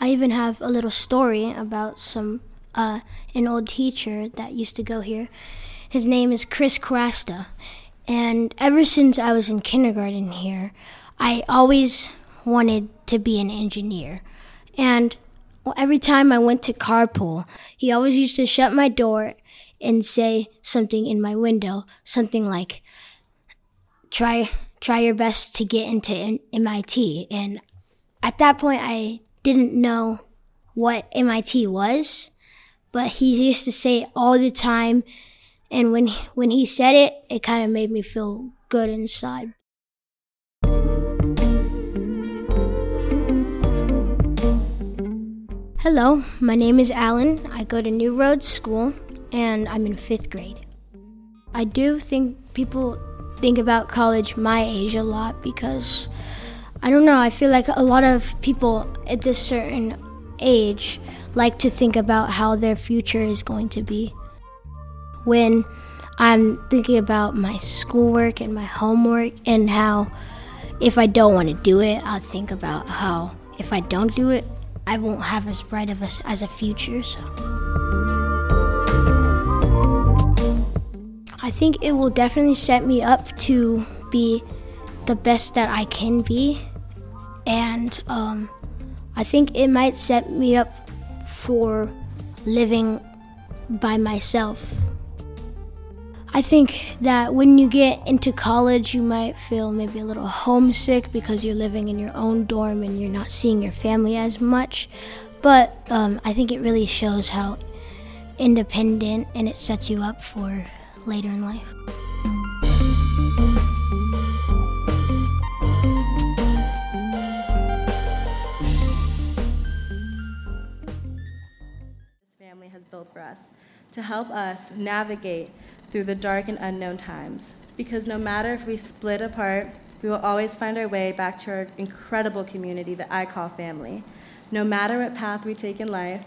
I even have a little story about some uh, an old teacher that used to go here. His name is Chris Carasta, and ever since I was in kindergarten here, I always wanted to be an engineer. And every time I went to carpool, he always used to shut my door and say something in my window, something like, "Try, try your best to get into MIT." And at that point, I didn't know what MIT was, but he used to say it all the time. And when when he said it, it kind of made me feel good inside. Hello, my name is Allen. I go to New Roads School and I'm in fifth grade. I do think people think about college my age a lot because I don't know, I feel like a lot of people at this certain age like to think about how their future is going to be. When I'm thinking about my schoolwork and my homework and how if I don't want to do it, I'll think about how if I don't do it, I won't have as bright of a, as a future. So I think it will definitely set me up to be the best that I can be, and um, I think it might set me up for living by myself I think that when you get into college, you might feel maybe a little homesick because you're living in your own dorm and you're not seeing your family as much. But um, I think it really shows how independent and it sets you up for later in life. Built for us to help us navigate through the dark and unknown times. Because no matter if we split apart, we will always find our way back to our incredible community that I call family. No matter what path we take in life,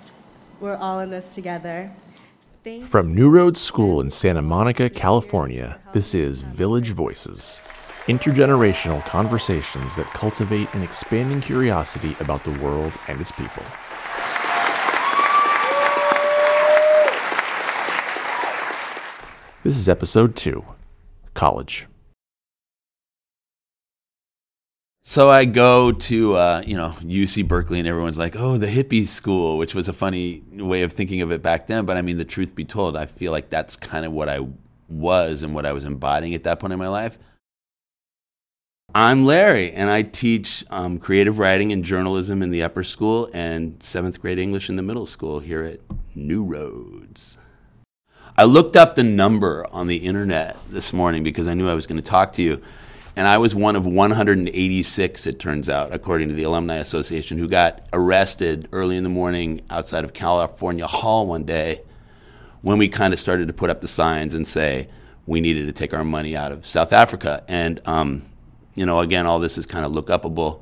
we're all in this together. Thank From New Roads School in Santa Monica, California, this is Village Voices intergenerational conversations that cultivate an expanding curiosity about the world and its people. This is episode two College. So I go to uh, you know UC Berkeley, and everyone's like, "Oh, the hippie school," which was a funny way of thinking of it back then. But I mean, the truth be told, I feel like that's kind of what I was and what I was embodying at that point in my life. I'm Larry, and I teach um, creative writing and journalism in the upper school and seventh grade English in the middle school here at New Roads. I looked up the number on the internet this morning because I knew I was going to talk to you. And I was one of 186, it turns out, according to the Alumni Association, who got arrested early in the morning outside of California Hall one day when we kind of started to put up the signs and say we needed to take our money out of South Africa. And, um, you know, again, all this is kind of look upable.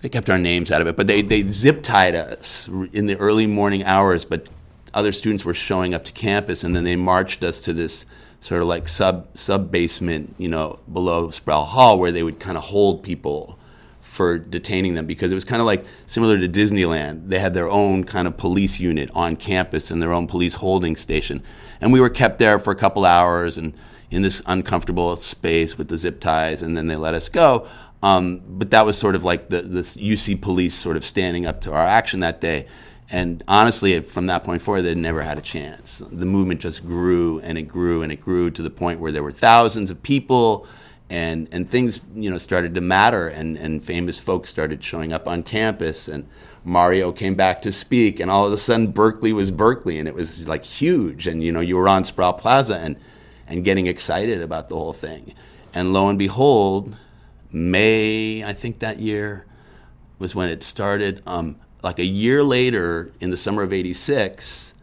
They kept our names out of it, but they, they zip tied us in the early morning hours, but other students were showing up to campus, and then they marched us to this sort of like sub sub basement, you know, below Sproul Hall, where they would kind of hold people for detaining them because it was kind of like similar to Disneyland. They had their own kind of police unit on campus and their own police holding station, and we were kept there for a couple hours and in this uncomfortable space with the zip ties, and then they let us go. Um, but that was sort of like the, the UC police sort of standing up to our action that day. And honestly, from that point forward, they never had a chance. The movement just grew and it grew and it grew to the point where there were thousands of people, and and things you know started to matter, and and famous folks started showing up on campus, and Mario came back to speak, and all of a sudden Berkeley was Berkeley, and it was like huge, and you know you were on Sproul Plaza and and getting excited about the whole thing, and lo and behold, May I think that year was when it started. Um, like a year later in the summer of 86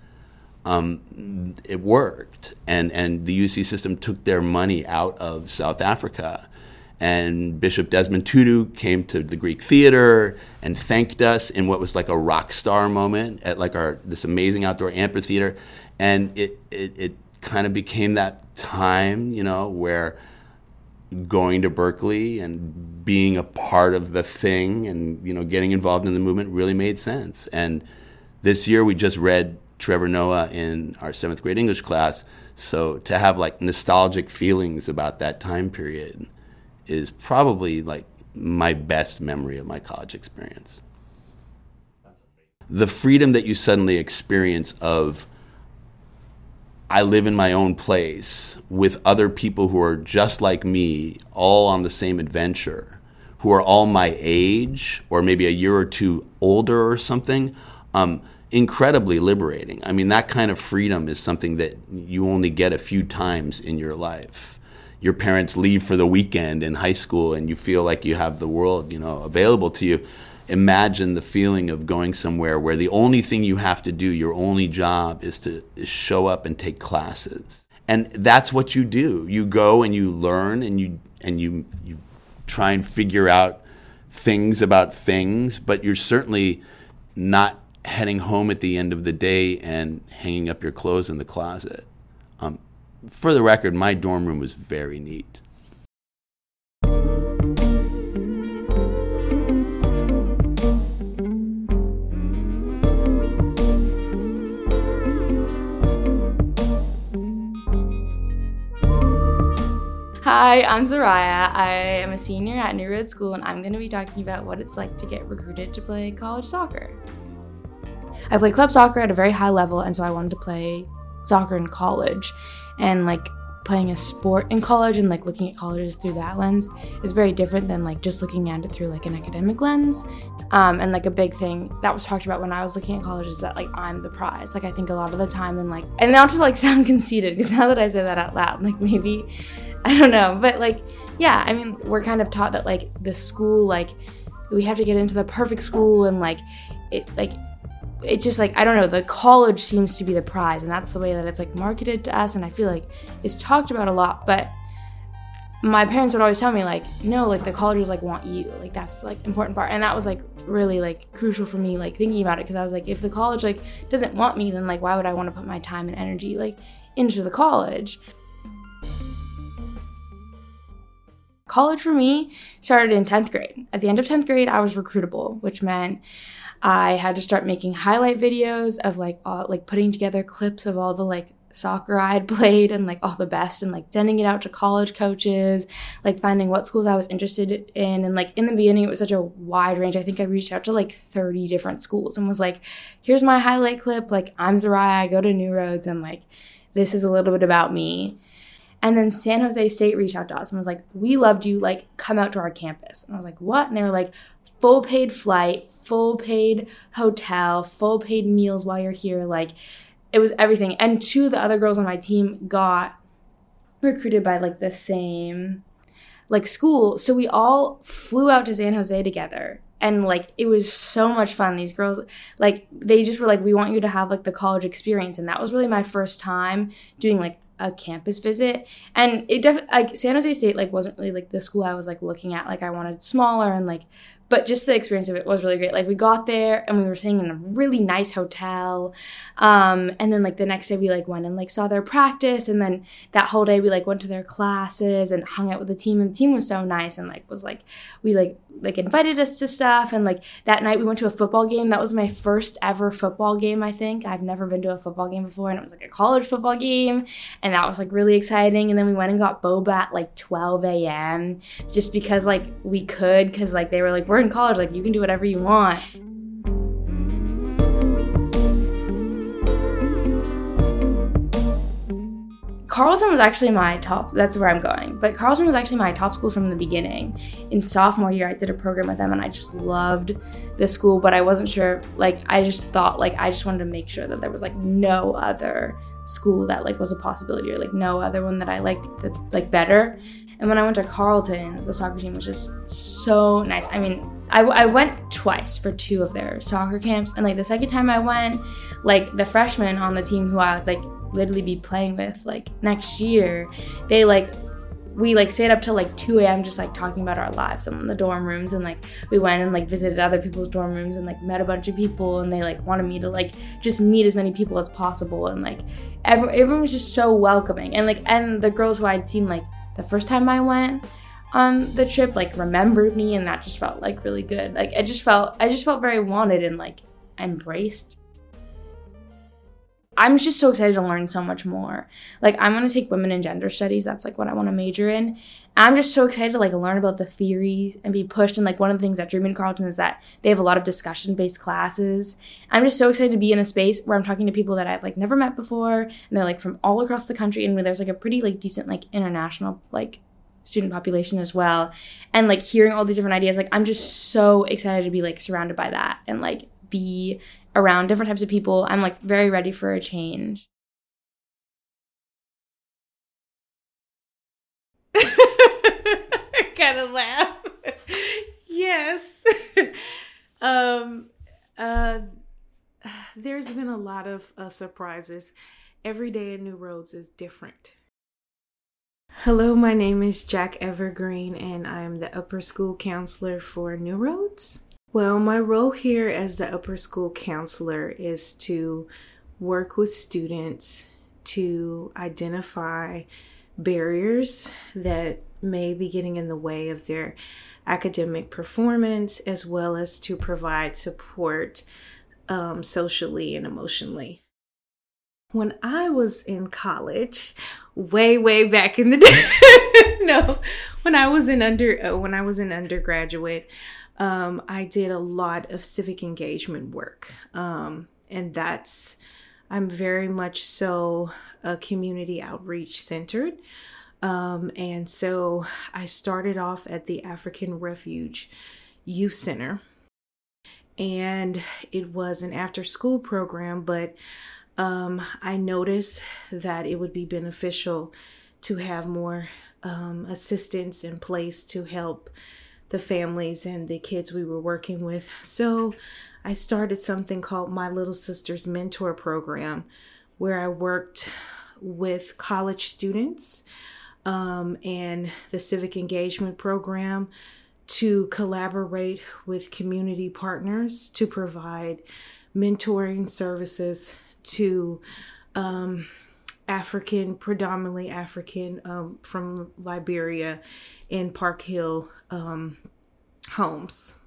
um, it worked. And, and the uc system took their money out of south africa. And bishop desmond tutu came to the greek theater and thanked us in what was like a rock star moment at like our this amazing outdoor amphitheater. And it, it, it kind of became that time you know where going to Berkeley and being a part of the thing and you know getting involved in the movement really made sense. And this year we just read Trevor Noah in our seventh grade English class, so to have like nostalgic feelings about that time period is probably like my best memory of my college experience. The freedom that you suddenly experience of I live in my own place with other people who are just like me, all on the same adventure, who are all my age or maybe a year or two older or something, um, incredibly liberating. I mean, that kind of freedom is something that you only get a few times in your life. Your parents leave for the weekend in high school and you feel like you have the world, you know, available to you imagine the feeling of going somewhere where the only thing you have to do, your only job, is to show up and take classes. And that's what you do. You go and you learn and you and you you try and figure out things about things, but you're certainly not heading home at the end of the day and hanging up your clothes in the closet. Um, for the record, my dorm room was very neat. Hi, I'm Zaraya. I am a senior at New Roads School, and I'm going to be talking about what it's like to get recruited to play college soccer. I played club soccer at a very high level, and so I wanted to play soccer in college. And like playing a sport in college and like looking at colleges through that lens is very different than like just looking at it through like an academic lens. Um, and like a big thing that was talked about when I was looking at college is that like I'm the prize. Like I think a lot of the time and like and not to like sound conceited because now that I say that out loud, like maybe I don't know, but like yeah, I mean we're kind of taught that like the school like we have to get into the perfect school and like it like it's just like I don't know, the college seems to be the prize, and that's the way that it's like marketed to us, and I feel like it's talked about a lot. But my parents would always tell me like, no, like the colleges like want you, like that's like important part, and that was like really like crucial for me, like thinking about it, because I was like, if the college like doesn't want me, then like why would I want to put my time and energy like into the college? College for me started in 10th grade. At the end of 10th grade, I was recruitable, which meant I had to start making highlight videos of like all, like putting together clips of all the like soccer I had played and like all the best and like sending it out to college coaches, like finding what schools I was interested in. And like in the beginning, it was such a wide range. I think I reached out to like 30 different schools and was like, here's my highlight clip. Like, I'm Zaraya, I go to New Roads, and like, this is a little bit about me. And then San Jose State reached out to us and was like, we loved you, like, come out to our campus. And I was like, what? And they were like, full paid flight, full paid hotel, full paid meals while you're here. Like it was everything. And two of the other girls on my team got recruited by like the same like school. So we all flew out to San Jose together. And like it was so much fun. These girls like they just were like, we want you to have like the college experience. And that was really my first time doing like a campus visit. And it definitely like san jose state like wasn't really like the school i was like looking at. Like i wanted smaller and like but just the experience of it was really great. Like we got there and we were staying in a really nice hotel. Um, and then like the next day we like went and like saw their practice. And then that whole day we like went to their classes and hung out with the team. And the team was so nice and like was like we like like invited us to stuff. And like that night we went to a football game. That was my first ever football game, I think. I've never been to a football game before. And it was like a college football game. And that was like really exciting. And then we went and got boba at like 12 a.m. just because like we could, because like they were like, we're in college, like you can do whatever you want. Carleton was actually my top, that's where I'm going. But Carleton was actually my top school from the beginning. In sophomore year, I did a program with them and I just loved the school, but I wasn't sure, like, I just thought, like, I just wanted to make sure that there was, like, no other school that, like, was a possibility or, like, no other one that I liked, the, like, better. And when I went to Carleton, the soccer team was just so nice. I mean, I, I went twice for two of their soccer camps, and like the second time I went, like the freshmen on the team who I would like literally be playing with like next year, they like we like stayed up till like 2 a.m. just like talking about our lives in the dorm rooms and like we went and like visited other people's dorm rooms and like met a bunch of people and they like wanted me to like just meet as many people as possible and like everyone, everyone was just so welcoming and like and the girls who I'd seen like the first time I went on the trip like remembered me and that just felt like really good. Like I just felt I just felt very wanted and like embraced. I'm just so excited to learn so much more. Like I'm gonna take women and gender studies. That's like what I want to major in. I'm just so excited to like learn about the theories and be pushed. And like one of the things that drew me to Carleton is that they have a lot of discussion based classes. I'm just so excited to be in a space where I'm talking to people that I've like never met before, and they're like from all across the country, and there's like a pretty like decent like international like student population as well and like hearing all these different ideas like i'm just so excited to be like surrounded by that and like be around different types of people i'm like very ready for a change I gotta laugh. yes. um, uh, there's been a lot of uh, surprises. Every day in New Roads is different. Hello, my name is Jac Evergreen, and I'm the upper school counselor for New Roads. Well, my role here as the upper school counselor is to work with students to identify barriers that may be getting in the way of their academic performance, as well as to provide support um, socially and emotionally. When I was in college, way way back in the day, no, when I was in under uh, when I was an undergraduate, um, I did a lot of civic engagement work, um, and that's I'm very much so a community outreach centered. Um, and so I started off at the African Refuge Youth Center. And it was an after school program, but um, I noticed that it would be beneficial to have more um, assistance in place to help the families and the kids we were working with. So I started something called My Little Sister's Mentor Program, where I worked with college students um, and the Civic Engagement Program to collaborate with community partners to provide mentoring services to um, African, predominantly African um, from Liberia in Park Hill um, homes.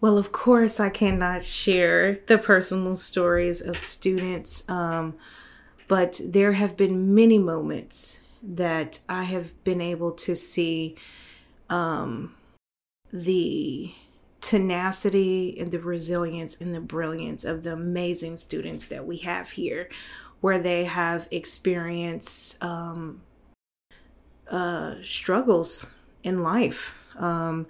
Well, of course, I cannot share the personal stories of students, um, but there have been many moments that I have been able to see um, the tenacity and the resilience and the brilliance of the amazing students that we have here, where they have experienced um, uh, struggles in life. Um,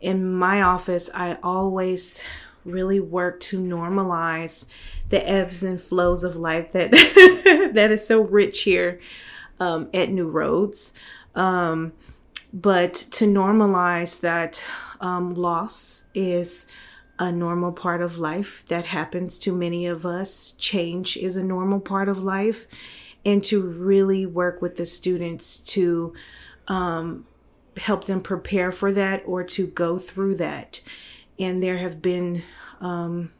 in my office, I always really work to normalize the ebbs and flows of life that that is so rich here um, at New Roads. Um, but to normalize that um, loss is a normal part of life that happens to many of us. Change is a normal part of life. And to really work with the students to um, help them prepare for that or to go through that. And there have been um,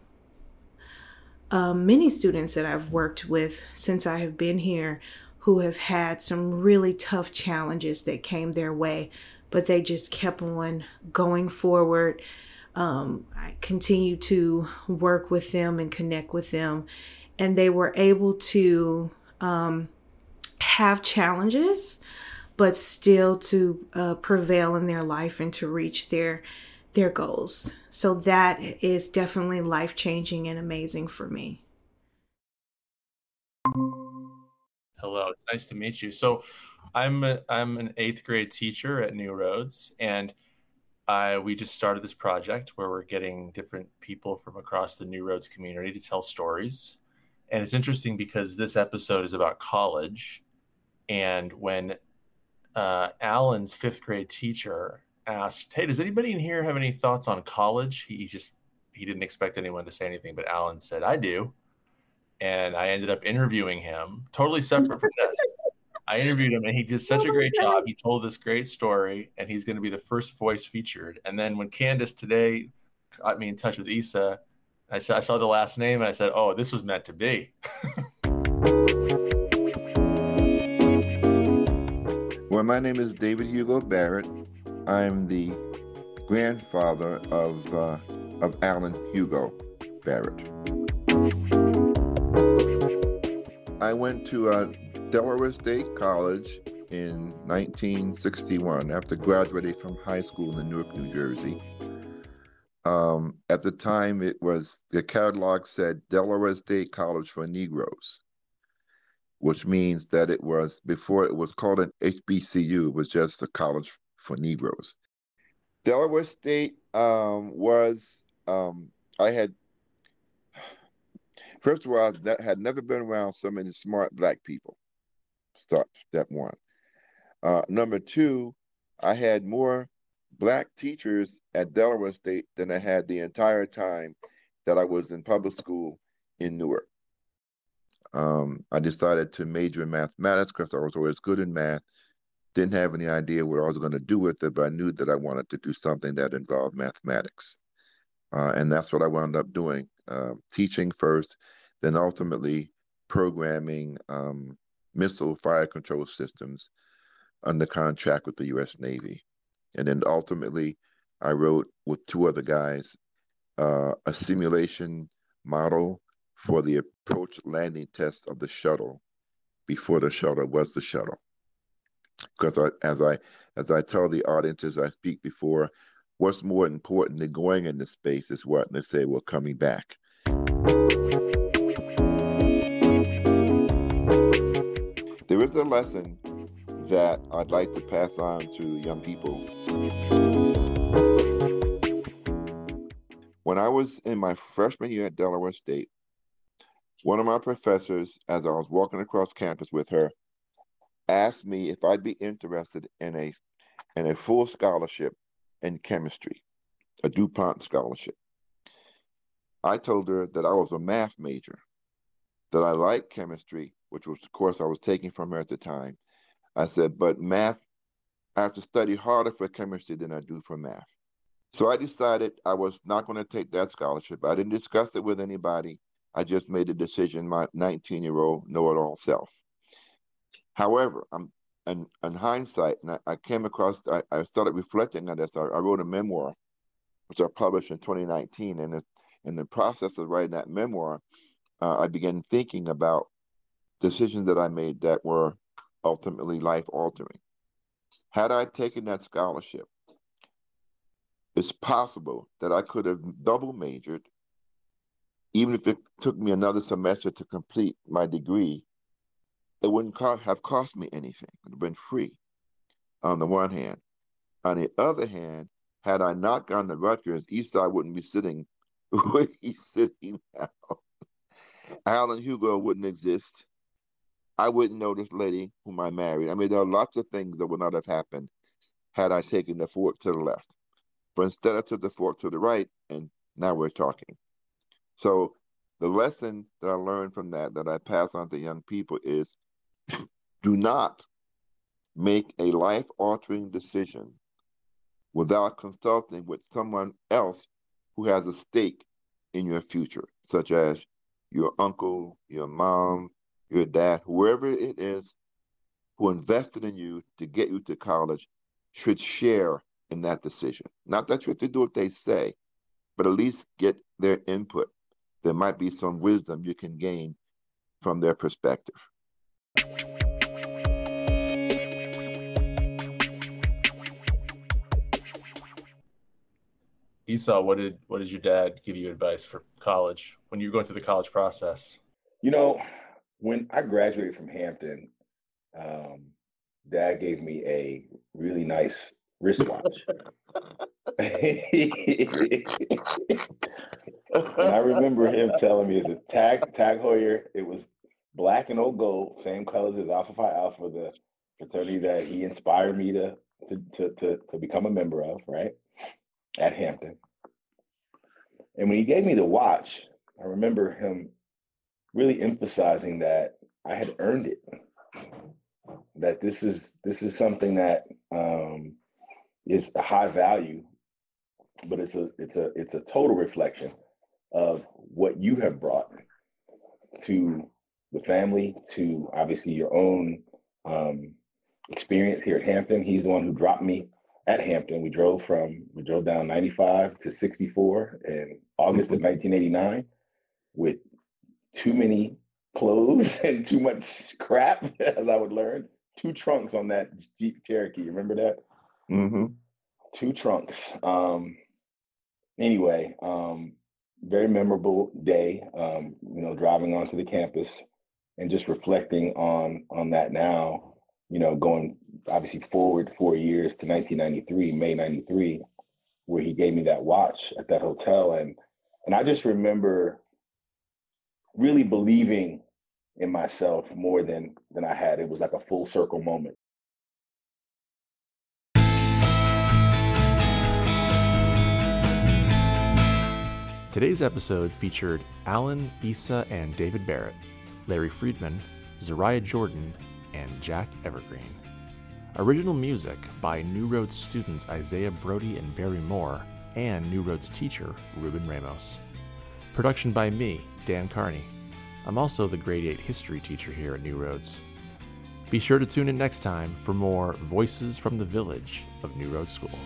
uh, many students that I've worked with since I have been here who have had some really tough challenges that came their way, but they just kept on going forward. Um, I continued to work with them and connect with them, and they were able to um, have challenges but still to uh, prevail in their life and to reach their their goals. So that is definitely life changing and amazing for me. Hello, it's nice to meet you. So, I'm a, I'm an eighth grade teacher at New Roads, and I we just started this project where we're getting different people from across the New Roads community to tell stories. And it's interesting because this episode is about college, and when uh, Allen's fifth grade teacher asked, "Hey, does anybody in here have any thoughts on college?" He, he just he didn't expect anyone to say anything, but Allen said, "I do," and I ended up interviewing him, totally separate from this. I interviewed him, and he did such a great job. He told this great story, and he's going to be the first voice featured. And then when Candace today got me in touch with Issa, I saw I saw the last name, and I said, "Oh, this was meant to be." Well, my name is David Hugo Barrett. I'm the grandfather of uh, of Allen Hugo Barrett. I went to uh, Delaware State College in 1961 after graduating from high school in Newark, New Jersey. Um, at the time, it was the catalog said Delaware State College for Negroes, which means that it was before it was called an HBCU, it was just a college for Negroes. Delaware State um, was, um, I had, first of all, I had never been around so many smart black people. Start step one. Uh, number two, I had more black teachers at Delaware State than I had the entire time that I was in public school in Newark. Um, I decided to major in mathematics because I was always good in math. Didn't have any idea what I was going to do with it, but I knew that I wanted to do something that involved mathematics. Uh, and that's what I wound up doing uh, teaching first, then ultimately programming um, missile fire control systems under contract with the U.S. Navy. And then ultimately, I wrote with two other guys uh, a simulation model for the approach landing test of the shuttle before the shuttle was the shuttle. Because I, as I as I tell the audiences I speak before, what's more important than going into space is what they say we're coming back. There is a lesson that I'd like to pass on to young people. When I was in my freshman year at Delaware State, one of my professors, as I was walking across campus with her, asked me if I'd be interested in a in a full scholarship in chemistry, a DuPont scholarship. I told her that I was a math major, that I liked chemistry, which was the course I was taking from her at the time, I said, but math, I have to study harder for chemistry than I do for math. So I decided I was not going to take that scholarship. I didn't discuss it with anybody. I just made a decision, my 19 year old know it all self. However, I'm in hindsight, and I, I came across, I, I, started reflecting on this. I, I, wrote a memoir, which I published in 2019. And in the process of writing that memoir, uh, I began thinking about decisions that I made that were ultimately life altering. Had I taken that scholarship, it's possible that I could have double majored, even if it took me another semester to complete my degree. It wouldn't co- have cost me anything. It would have been free, on the one hand. On the other hand, had I not gone to Rutgers, Issa wouldn't be sitting where he's sitting now. Allen Hugo wouldn't exist. I wouldn't know this lady whom I married. I mean, there are lots of things that would not have happened had I taken the fork to the left. But instead, I took the fork to the right, and now we're talking. So, the lesson that I learned from that, that I pass on to young people, is do not make a life altering decision without consulting with someone else who has a stake in your future, such as your uncle, your mom, your dad, whoever it is who invested in you to get you to college should share in that decision. Not that you have to do what they say, but at least get their input. There might be some wisdom you can gain from their perspective. Issa, what did what did your dad give you advice for college when you were going through the college process? You know, when I graduated from Hampton, um, Dad gave me a really nice wristwatch. and I remember him telling me it's a tag tag Heuer. It was black and old gold, same colors as Alpha Phi Alpha, the fraternity that he inspired me to to to to, to become a member of, right? At Hampton. And when he gave me the watch, I remember him really emphasizing that I had earned it. That this is this is something that um, is a high value, but it's a it's a it's a total reflection of what you have brought to the family, to obviously your own um, experience here at Hampton. He's the one who dropped me at Hampton. We drove from we drove down 95 to 64 in August of 1989 with too many clothes and too much crap, as I would learn. Two trunks on that Jeep Cherokee. Remember that? Mm-hmm. Two trunks. Um, anyway, um, very memorable day. Um, you know, driving onto the campus and just reflecting on on that now. You know, going obviously forward four years to 1993, May 93, where he gave me that watch at that hotel, and and I just remember really believing in myself more than than I had. It was like a full circle moment. Today's episode featured Allen, Issa, and David Barrett, Larry Friedman, Zaraya Jordan, and Jac Evergreen. Original music by New Roads students Isaiah Brody and Barry Moore, and New Roads teacher Ruben Ramos. Production by me, Dan Kearney. I'm also the grade 8 history teacher here at New Roads. Be sure to tune in next time for more Voices from the Village of New Roads School.